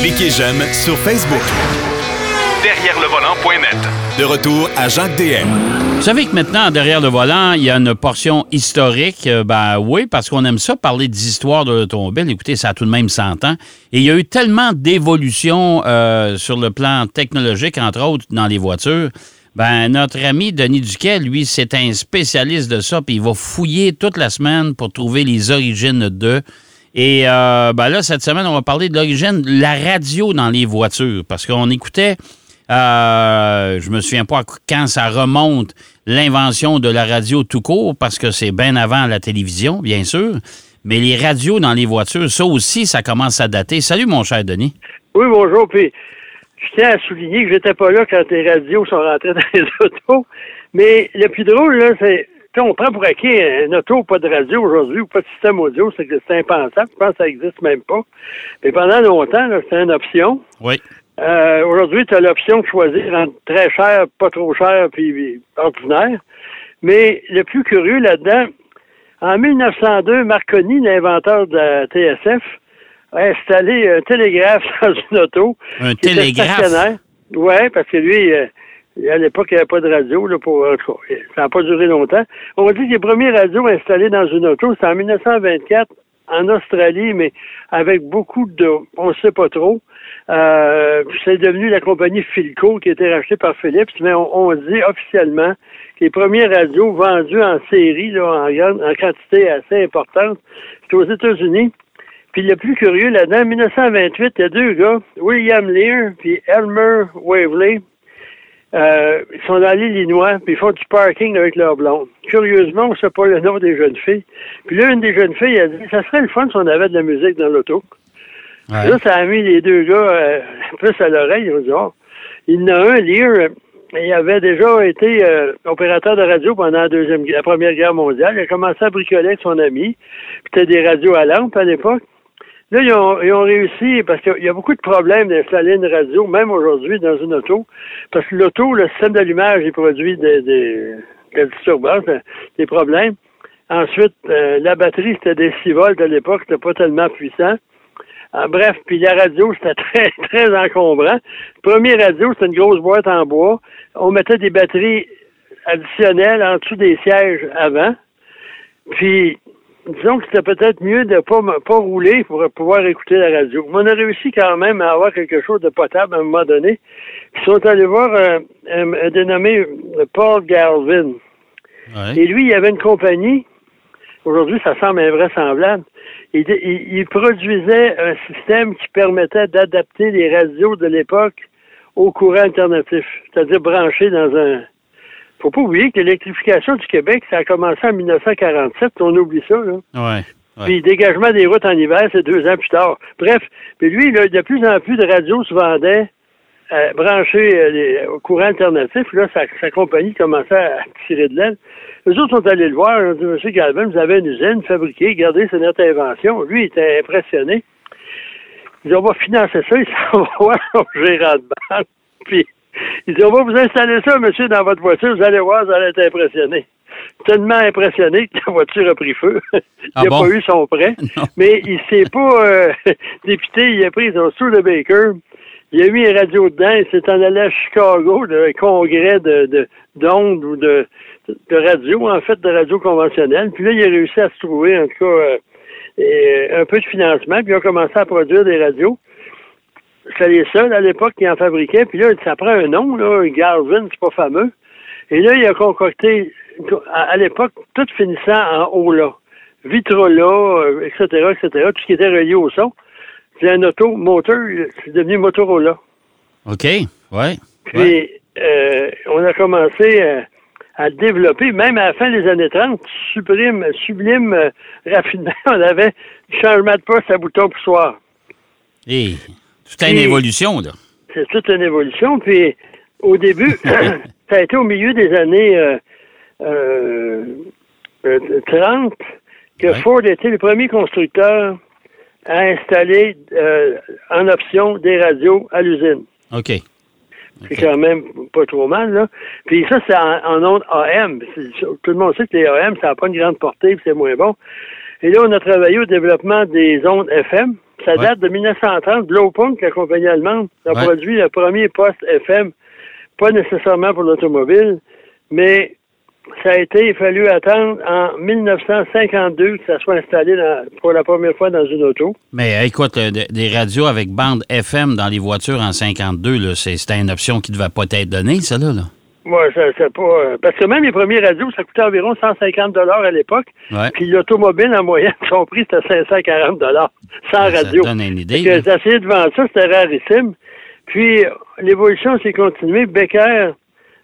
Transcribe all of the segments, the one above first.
Cliquez j'aime sur Facebook. Derrière le volant.net. De retour à Jacques DM. Vous savez que maintenant, derrière le volant, il y a une portion historique. Euh, Ben oui, parce qu'on aime ça, parler d'histoire de l'automobile. Écoutez, ça a tout de même 100 ans. Et il y a eu tellement d'évolutions euh, sur le plan technologique, entre autres, dans les voitures. Ben, notre ami Denis Duquet, lui, c'est un spécialiste de ça, puis il va fouiller toute la semaine pour trouver les origines d'eux. Et euh, ben là, cette semaine, on va parler de l'origine de la radio dans les voitures, parce qu'on écoutait, euh, je me souviens pas quand ça remonte, l'invention de la radio tout court, parce que c'est bien avant la télévision, bien sûr. Mais les radios dans les voitures, ça aussi, ça commence à dater. Salut, mon cher Denis. Oui, bonjour. Puis, je tiens à souligner que j'étais pas là quand les radios sont rentrées dans les autos. Mais le plus drôle, là, c'est quand on prend pour acquis un auto pas de radio aujourd'hui ou pas de système audio, c'est que c'est impensable. Je pense que ça existe même pas. Mais pendant longtemps, c'était une option. Oui. Euh, aujourd'hui, tu as l'option de choisir entre très cher, pas trop cher, puis puis ordinaire. Mais le plus curieux là-dedans, en 1902, Marconi, l'inventeur de la TSF, a installé un télégraphe dans une auto. Un télégraphe? Ouais, parce que lui, euh, à l'époque, il n'y avait pas de radio, là, pour, en ça n'a pas duré longtemps. On dit que les premiers radios installés dans une auto, c'est en 1924 en Australie, mais avec beaucoup de, on ne sait pas trop. Euh, c'est devenu la compagnie Philco qui a été rachetée par Philips, mais on, on dit officiellement que les premiers radios vendus en série, là, en, grande- en quantité assez importante, c'est aux États-Unis. Puis le plus curieux là-dedans, en 1928, il y a deux gars, William Lear puis Elmer Waverley. Euh, ils sont dans l'Illinois, puis ils font du parking avec leur blonde. Curieusement, on ne sait pas le nom des jeunes filles. Puis là, une des jeunes filles a dit Ça serait le fun si on avait de la musique dans l'auto. Ouais. Là, ça a mis les deux gars euh, plus à l'oreille. Ils ont dit Oh, il y en a un, Lear, euh, il avait déjà été euh, opérateur de radio pendant la, deuxième, la Première Guerre mondiale. Il a commencé à bricoler avec son ami. C'était des radios à lampe à l'époque. Là, ils ont, ils ont réussi, parce qu'il y a beaucoup de problèmes d'installer une radio, même aujourd'hui, dans une auto. Parce que l'auto, le système d'allumage, il produit des, des, des disturbances, euh, des problèmes. Ensuite, euh, la batterie, c'était des 6 volts à l'époque, c'était pas tellement puissant. En bref, puis la radio, c'était très, très encombrant. Premier radio, c'était une grosse boîte en bois. On mettait des batteries additionnelles en dessous des sièges avant. Puis, disons que c'était peut-être mieux de pas pas rouler pour pouvoir écouter la radio. Mais on a réussi quand même à avoir quelque chose de potable à un moment donné. Ils sont allés voir un, un- un dénommé Paul Galvin. Ouais. Et lui, il avait une compagnie. Aujourd'hui, ça semble invraisemblable. Il, il, il produisait un système qui permettait d'adapter les radios de l'époque au courant alternatif, c'est-à-dire branché dans un. Faut pas oublier que l'électrification du Québec, ça a commencé en 1947. On oublie ça, là. Ouais. Puis dégagement des routes en hiver, c'est deux ans plus tard. Bref, puis lui, là, de plus en plus de radios se vendaient euh, branchées euh, les- au courant alternatif. Là, sa, sa compagnie commençait à tirer de l'aile. Les autres sont allés le voir. Ils ont dit, Monsieur Galvin, vous avez une usine fabriquée, regardez, c'est notre invention. Lui, il était impressionné. Il dit, on va financer ça. Il s'en va voir son gérant de banque. Puis, il dit, on va vous installer ça, monsieur, dans votre voiture. Vous allez voir, vous allez être impressionné. Tellement impressionné que la voiture a pris feu. il Ah n'a bon? pas eu son prêt. Non. Mais il s'est pas euh, dépité. Il a pris son Baker. Il a mis une radio dedans. Il s'est en allé à Chicago, d'un congrès de, de, d'ondes ou de, de radio, en fait, de radio conventionnelle. Puis là, il a réussi à se trouver, en tout cas, euh, euh, un peu de financement. Puis il a commencé à produire des radios. C'est les seuls à l'époque qui en fabriquaient. Puis là, ça prend un nom, là. Garvin, c'est pas fameux. Et là, il a concocté, à, à l'époque, tout finissant en haut là. Vitrola, euh, etc., etc., tout ce qui était relié au son. C'est un auto, moteur, c'est devenu Motorola. OK. Ouais. Puis, euh, on a commencé euh, à développer, même à la fin des années 30, sublime, sublime euh, raffinement. On avait changement de poste à bouton poussoir. Et toute une évolution, là. C'est toute une évolution. Puis, au début, ça a été au milieu des années euh, euh, euh, 30 que Ouais. Ford était le premier constructeur à installer euh, en option des radios à l'usine. OK. C'est quand même pas trop mal, là. Puis ça, c'est en, en ondes AM. Tout le monde sait que les AM, ça n'a pas une grande portée, puis c'est moins bon. Et là, on a travaillé au développement des ondes FM. Ça Ouais. date de 1930. Blowpunk, la compagnie allemande, a Ouais. produit le premier poste FM, pas nécessairement pour l'automobile, mais ça a été, il a fallu attendre en 1952 que ça soit installé dans- pour la première fois dans une auto. Mais euh, écoute, euh, de- des radios avec bande FM dans les voitures en 52, là, c'est- c'était une option qui ne devait pas être donnée, ça, là. là. Ouais, ça, c'est pas. euh, parce que même les premiers radios, ça coûtait environ 150 dollars à l'époque. Ouais. Puis l'automobile, en moyenne, son prix, c'était 540 dollars sans Ça radio. donne une idée. Que là. d'essayer de vendre ça, c'était rarissime. Puis l'évolution s'est continuée. Becker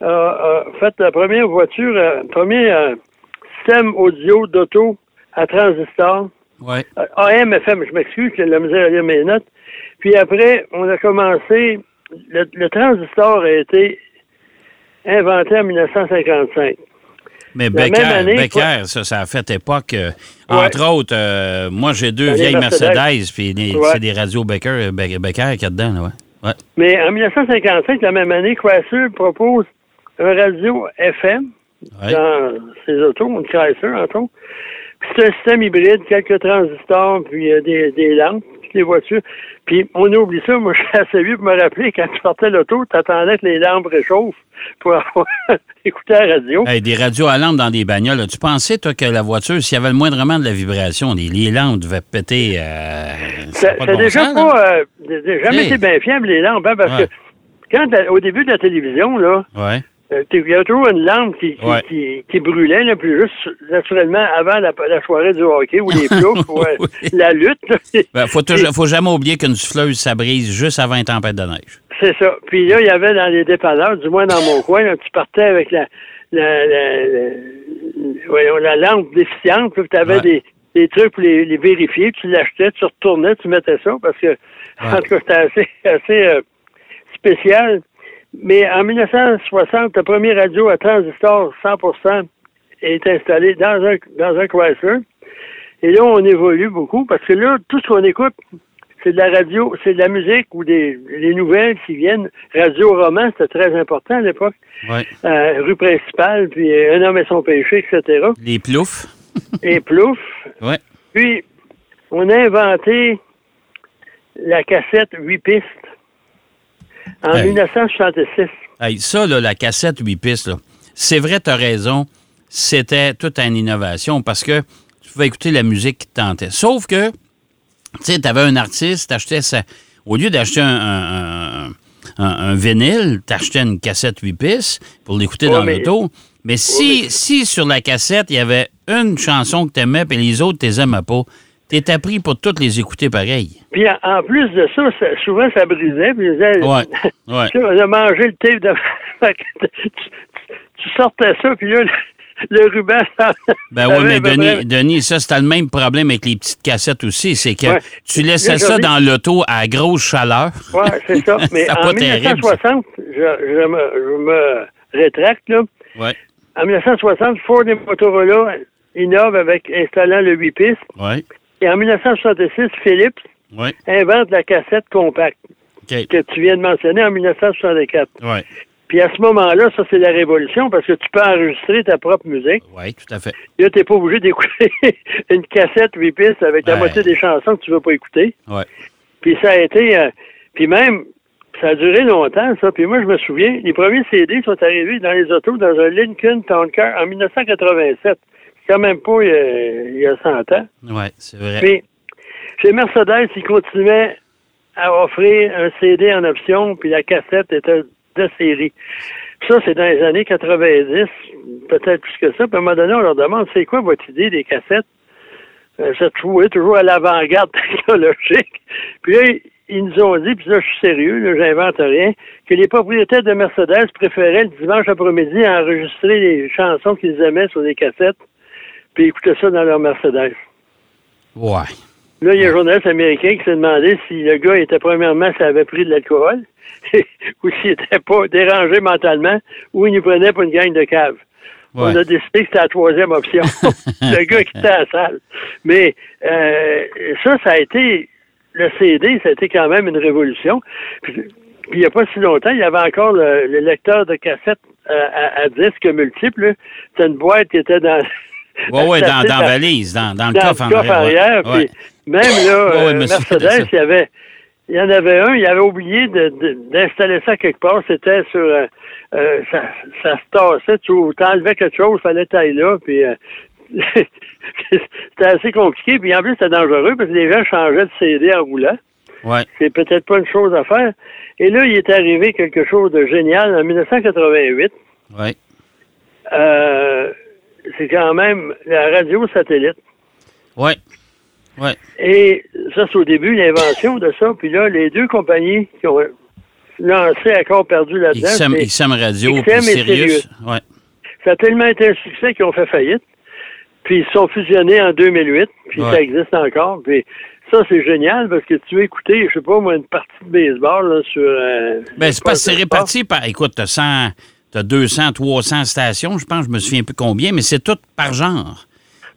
a, a fait la première voiture, euh, premier euh, système audio d'auto à transistor. Ouais. Euh, AM, FM, je m'excuse, j'ai la misère à lire mes notes. Puis après, on a commencé, le, le transistor a été inventé en 1955. Mais La Becker, année, Becker, ça, ça a fait époque. euh, Ouais. Entre autres, euh, moi, j'ai deux vieilles Mercedes. Mercedes, puis Ouais. c'est des radios Becker, Be- Becker qu'il y a dedans, ouais. Ouais. Mais en 1955, la même année, Chrysler propose un radio FM dans ses autos, une Chrysler, entre autres. Puis c'est un système hybride, quelques transistors, puis euh, des, des lampes, toutes les voitures. Puis on oublie ça, moi je suis assez vieux pour me rappeler, quand tu sortais l'auto, tu attendais que les lampes réchauffent pour avoir écouter la radio. Hey, des radios à lampe dans des bagnoles. Tu pensais, toi, que la voiture, s'il y avait le moindrement de la vibration, les, les lampes devaient péter. euh, Ça bon déjà sens, pas, euh, jamais Hey. été bien fiable les lampes, hein, parce Ouais. que quand t'as- au début de la télévision, là, Ouais. Euh, Il y a toujours une lampe qui, qui, Ouais. qui, qui brûlait, là, puis juste naturellement avant la, la soirée du hockey ou les ploufs ou euh, Oui. la lutte. là. Ben, faut, jamais oublier qu'une souffleuse, ça brise juste avant une tempête de neige. C'est ça. Puis là, il y avait dans les dépanneurs, du moins dans mon coin, là, tu partais avec la la, la, la, voyons, la lampe déficiente, puis tu avais Ouais. des, des trucs pour les, les vérifier, tu l'achetais, tu retournais, tu mettais ça, parce que en tout cas, c'était assez, assez euh, spécial. Mais en 1960, le premier radio à transistor 100% est installé dans un, dans un Chrysler. Et là, on évolue beaucoup parce que là, tout ce qu'on écoute, c'est de la radio, c'est de la musique ou des, des nouvelles qui viennent. Radio roman, c'était très important à l'époque. Ouais. Euh, rue principale, puis euh, Un homme et son péché, etc. Les ploufs. Et plouf. Ouais. Puis, on a inventé la cassette 8 pistes en Hey. 1966. Hey, ça, là, la cassette 8 pistes, là, c'est vrai, tu as raison. C'était toute une innovation parce que tu pouvais écouter la musique qui te tentait. Sauf que, tu sais, tu avais un artiste, t'achetais ça. Au lieu d'acheter un, un, un- un- un vinyle, t'achetais une cassette 8 pistes pour l'écouter Ouais, dans mais- l'auto. Mais si, si sur la cassette, il y avait une chanson que tu aimais et les autres, tu les aimais pas, t'étais pris pour toutes les écouter pareil. Puis, en, en plus de ça, ça- souvent, ça brisait. Puis, je disais, Ouais, ouais. Tu sais, mangé le tape de... Tu, tu sortais ça, puis là, le, ruban... ça- Ben oui, mais Denis, Denis, ça, c'était le même problème avec les petites cassettes aussi. C'est que Ouais. tu laissais ça dans l'auto à grosse chaleur. Ouais, c'est ça. Mais en pas terrible, ça. 1960, je, je me, je me rétracte, là. Ouais, En 1960, Ford et Motorola innovent avec installant le 8 pistes. ouais, Et en 1966, Philips ouais. invente la cassette compacte que tu viens de mentionner en 1964. Ouais, Puis à ce moment-là, ça, c'est la révolution parce que tu peux enregistrer ta propre musique. ouais, tout à fait. Là, t'es pas obligé d'écouter une cassette 8 pistes avec la Ouais. moitié des chansons que tu veux pas écouter. Ouais. Puis ça a été... euh, puis même, ça a duré longtemps, ça. Puis moi, je me souviens, les premiers CD sont arrivés dans les autos dans un Lincoln Town Car en 1987. Quand même pas euh, il y a 100 ans. Ouais, c'est vrai. Puis, chez Mercedes, ils continuaient à offrir un CD en option, puis la cassette était de série. Ça, c'est dans les années 90, peut-être plus que ça. Puis à un moment donné, on leur demande, c'est quoi votre idée des cassettes? Euh, se trouver toujours à l'avant-garde technologique. Puis là, ils nous ont dit, puis là, je suis sérieux, là, j'invente rien, que les propriétaires de Mercedes préféraient le dimanche après-midi enregistrer les chansons qu'ils aimaient sur des cassettes, puis écouter ça dans leur Mercedes. Ouais. Là, il y a un journaliste américain qui s'est demandé si le gars était premièrement s'il avait pris de l'alcool ou s'il était pas dérangé mentalement ou il nous prenait pour une gang de caves. Ouais. On a décidé que c'était la troisième option. le gars qui était à la salle. Mais euh, ça, ça a été le CD, ça a été quand même une révolution. Puis, puis il n'y a pas si longtemps, il y avait encore le, le lecteur de cassette à, à- à disque multiple. C'était une boîte qui était dans Oui, oui, dans, la valise, dans, dans le dans coffre en le coffre arrière. arrière. ouais. puis Même là, Ouais, euh, Mercedes, il y avait, il y en avait un, il avait oublié d'installer ça quelque part. C'était sur, euh, euh, ça, ça se tassait. Tu enlevais quelque chose, il fallait tailler là, puis. c'était assez compliqué, puis en plus c'était dangereux parce que les gens changeaient de CD en roulant. Ouais. C'est peut-être pas une chose à faire. Et là, il est arrivé quelque chose de génial en 1988. Ouais. Euh, c'est quand même la radio satellite. Ouais. Ouais. Et ça, c'est au début l'invention de ça. Puis là, les deux compagnies qui ont lancé accord perdu là-dedans, XM, c'est- XM Radio XM puis et Sirius. Ouais. ça a tellement été un succès qu'ils ont fait faillite. Puis ils sont fusionnés en 2008, puis Ouais. ça existe encore. Puis ça, c'est génial parce que tu veux écouter, je sais pas, moi, une partie de baseball là, sur... euh, Ben, c'est pas c'est sur réparti par. Écoute, t'as 100, t'as 200, 300 stations, je pense, je me souviens plus combien, mais c'est tout par genre.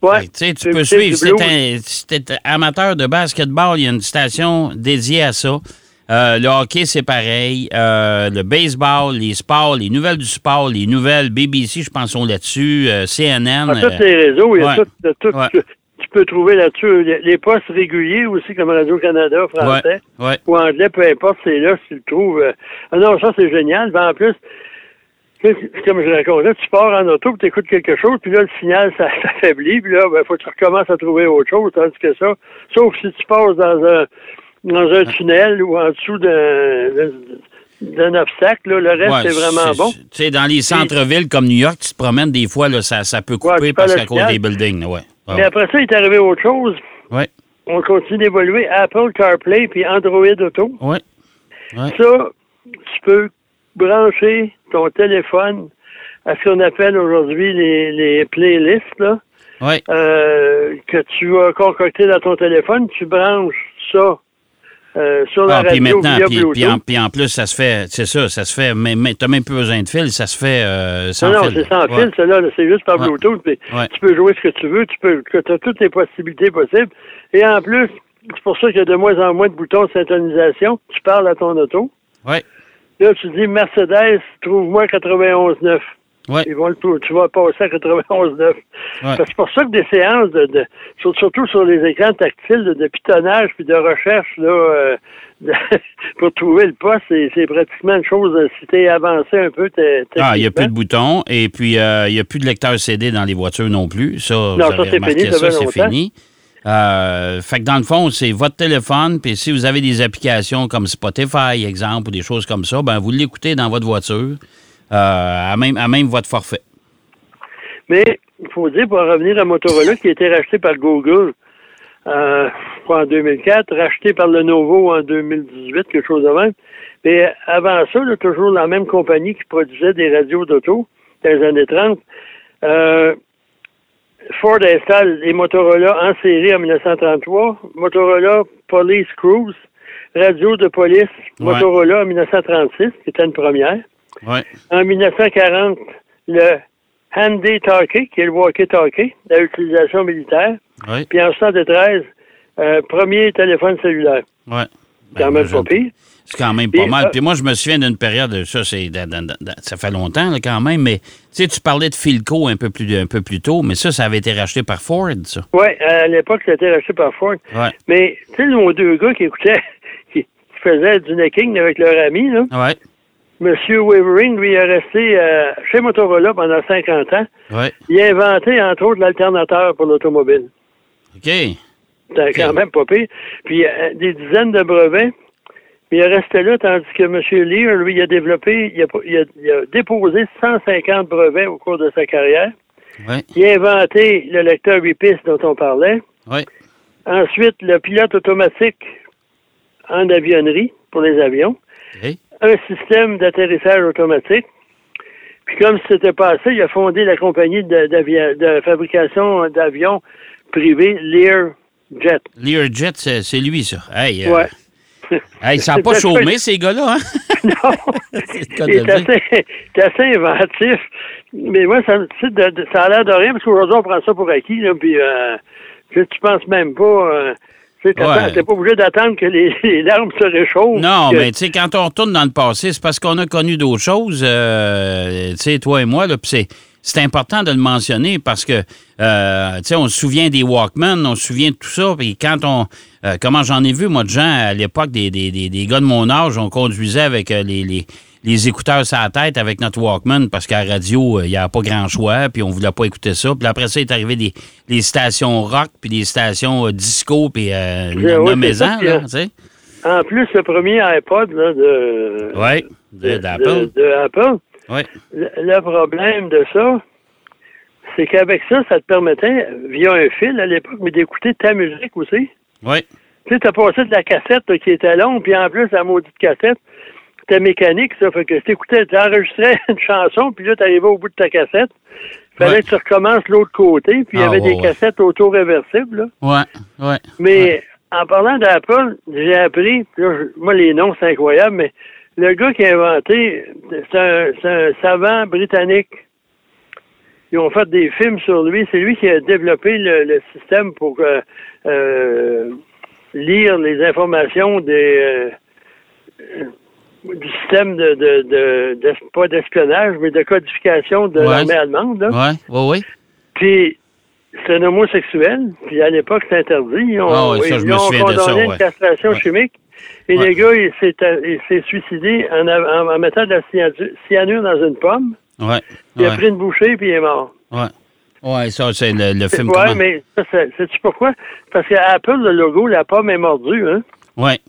Ouais. Tu tu peux suivre. Si si t'es amateur de basketball, il y a une station dédiée à ça. Euh, le hockey, c'est pareil. Euh, le baseball, les sports, les nouvelles du sport, les nouvelles BBC, je pense, sont là-dessus. Euh, CNN. À tous les réseaux, il y a ouais. tout, de tout Ouais. tu, tu peux trouver là-dessus. Les, les postes réguliers aussi, comme Radio-Canada, français ou anglais, peu importe, c'est là, si tu le trouves. euh. Ah non, ça, c'est génial. Ben, en plus, tu comme je racontais, tu pars en auto, tu écoutes quelque chose, puis là, le signal ça s'affaiblit, puis là, il faut que tu recommences à trouver autre chose, tandis que ça, sauf si tu passes dans un dans un tunnel ou en dessous d'un d'un obstacle, là, le reste, Ouais, c'est vraiment bon. Tu sais, dans les centres-villes comme New York, tu te promènes des fois, là, ça, ça peut couper parce qu'à cause des buildings. Ouais. Mais après ça, il est arrivé autre chose. Ouais. On continue d'évoluer. Apple CarPlay puis Android Auto. Ouais. Ça, tu peux brancher ton téléphone à ce qu'on appelle aujourd'hui les, les playlists, là, Ouais. euh, que tu vas concocter dans ton téléphone. Tu branches ça euh, sur la Ah, puis radio maintenant, via puis, puis en, puis en plus, ça se fait, c'est ça, ça se fait, mais, mais t'as même plus besoin de fil, ça se fait euh, sans non, non, fil. c'est sans Ouais. fil, celle-là, là, c'est juste par Ouais. Bluetooth. puis Ouais. Tu peux jouer ce que tu veux, tu peux, tu as toutes les possibilités possibles. Et en plus, c'est pour ça qu'il y a de moins en moins de boutons de syntonisation. Tu parles à ton auto. Ouais. Là, tu dis Mercedes, trouve-moi 91.9. Ouais. Ils vont le tu vas passer à 91.9. Parce que C'est pour ça que des séances, de, de- sur- surtout sur les écrans tactiles, de, de pitonnage puis de recherche là, euh, de- pour trouver le poste, c'est pratiquement une chose. euh, Si t'es avancé un peu, t'es. Ah, il n'y a plus de boutons et puis euh, il n'y a plus de lecteur CD dans les voitures non plus. Ça, vous ça, c'est fini, ça c'est fini. Euh, fait que dans le fond, c'est votre téléphone, puis si vous avez des applications comme Spotify, exemple, ou des choses comme ça, ben vous l'écoutez dans votre voiture, euh, à, même, à même votre forfait. Mais il faut dire, pour en revenir à Motorola, qui a été racheté par Google euh, en 2004, racheté par Lenovo en 2018, quelque chose de même. Mais avant ça, là, toujours la même compagnie qui produisait des radios d'auto dans les années 30. Euh, Ford installe les Motorola en série en 1933. Motorola Police Cruise, radio de police Ouais. Motorola en 1936, qui était une première. Ouais. En 1940, le Handy Talkie, qui est le walkie-talkie, à utilisation militaire. Ouais. Puis en 1973, euh, premier téléphone cellulaire. Ouais. Quand Ben, même je- pas pire. C'est quand même pas mal. euh, Puis moi, je me souviens d'une période, ça, c'est ça fait longtemps là, quand même, mais tu sais, tu parlais de Philco un peu plus un peu plus tôt, mais ça, ça avait été racheté par Ford, ça. Oui, à l'époque, c'était racheté par Ford. Ouais. Mais, tu sais, nos deux gars qui écoutaient, qui, faisaient du necking avec leur ami, là, Ouais. M. Wavering, lui, est resté euh, chez Motorola pendant 50 ans. Ouais. Il a inventé, entre autres, l'alternateur pour l'automobile. OK. C'était quand même pas pire. Puis euh, des dizaines de brevets. Il est resté là, tandis que M. Lear, lui, il a développé, il a, il a- il a déposé 150 brevets au cours de sa carrière. Ouais. Il a inventé le lecteur 8 pistes dont on parlait. Ouais. Ensuite, le pilote automatique en avionnerie pour les avions. Un système d'atterrissage automatique. Puis comme c'était passé, il a fondé la compagnie de, fabrication d'avions privés Lear Jet. Learjet, c'est c'est lui, ça. Hey, euh, Ouais. hey, ça n'a pas C'est chômé, ces gars-là, hein? Non, C'est assez, assez inventif. Mais moi, ça, de- a l'air de rien, parce qu'aujourd'hui, on prend ça pour acquis, là, puis euh, tu penses même pas... euh, Ouais. t'es pas obligé d'attendre que les, les larmes se réchauffent. Non, que- mais tu sais, quand on retourne dans le passé, c'est parce qu'on a connu d'autres choses, euh, tu sais, toi et moi, là, puis c'est. C'est important de le mentionner parce que, euh, tu sais, on se souvient des Walkman, on se souvient de tout ça. Puis quand on. euh, comment j'en ai vu, moi, de gens à l'époque, des, des, des, des gars de mon âge, on conduisait avec euh, les, les, les écouteurs sur la tête avec notre Walkman parce qu'à la radio, euh, il n'y avait pas grand choix, puis on voulait pas écouter ça. Puis après ça, il est arrivé des, les stations rock, puis des stations euh, disco, puis euh, Ouais, ouais, c'est ça, là, tu sais. En plus, le premier iPod là, de, Oui, de, d'Apple. de- de Apple, Oui, le, le problème de ça, c'est qu'avec ça, ça te permettait, via un fil à l'époque, mais d'écouter ta musique aussi. oui, Tu sais, t'as passé de la cassette là, qui était longue, puis en plus, la maudite cassette, c'était mécanique, ça. Fait que t'écoutais, t'enregistrais une chanson, puis là, t'arrivais au bout de ta cassette. Fallait Ouais. que tu recommences de l'autre côté, puis il y Ah, avait ouais, des ouais. cassettes auto-réversibles, là. oui, oui. Mais en parlant d'Apple, j'ai appris, puis là, je- moi les noms c'est incroyable, mais le gars qui a inventé, c'est un, savant britannique. Ils ont fait des films sur lui. C'est lui qui a développé le, le système pour euh, euh, lire les informations des euh, du système de, de, de, pas d'espionnage, mais de codification de Ouais. l'armée allemande. Oui, oui, oui. Puis, c'est un homosexuel. Puis, à l'époque, c'est interdit. Ils ont, Ah oui, ça, je ils me ont souviens de ça, condamné ouais. une castration Ouais. chimique. Et Ouais. le gars, il s'est, il s'est suicidé en, en- en mettant de la cyanure, dans une pomme. Oui, Il a oui, pris une bouchée, puis il est mort. oui. Oui, ça, c'est le, le film. ouais, comment- mais sais-tu pourquoi? Parce qu'à Apple, le logo, la pomme est mordue. Hein? Oui.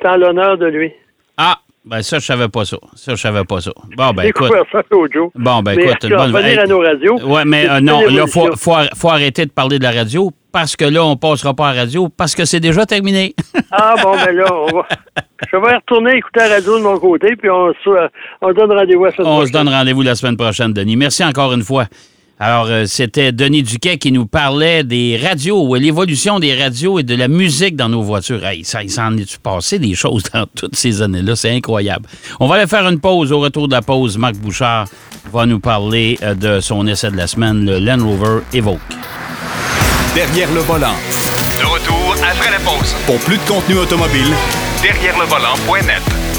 C'est en l'honneur de lui. Ah, ben ça, je savais pas ça. Ça, je savais pas ça. Bon, ben écoute. ça jour. Bon, ben Mais écoute, cas, revenir à nos radios. Oui, mais euh, une non, là, faut, faut, ar- faut arrêter de parler de la radio parce que là, on passera pas à la radio parce que c'est déjà terminé. Ah bon, ben là, on va. Je vais retourner écouter la radio de mon côté, puis on, se- on donne rendez-vous à ce on se donne rendez-vous la semaine prochaine, Denis. Merci encore une fois. Alors, euh, c'était Denis Duquet qui nous parlait des radios, et l'évolution des radios et de la musique dans nos voitures. Hey, ça, il s'en est passé des choses dans toutes ces années-là? C'est incroyable. On va aller faire une pause. Au retour de la pause, Marc Bouchard va nous parler euh, de son essai de la semaine, le Land Rover Evoque. Derrière le volant. De retour après la pause. Pour plus de contenu automobile, Derrière le volant.net.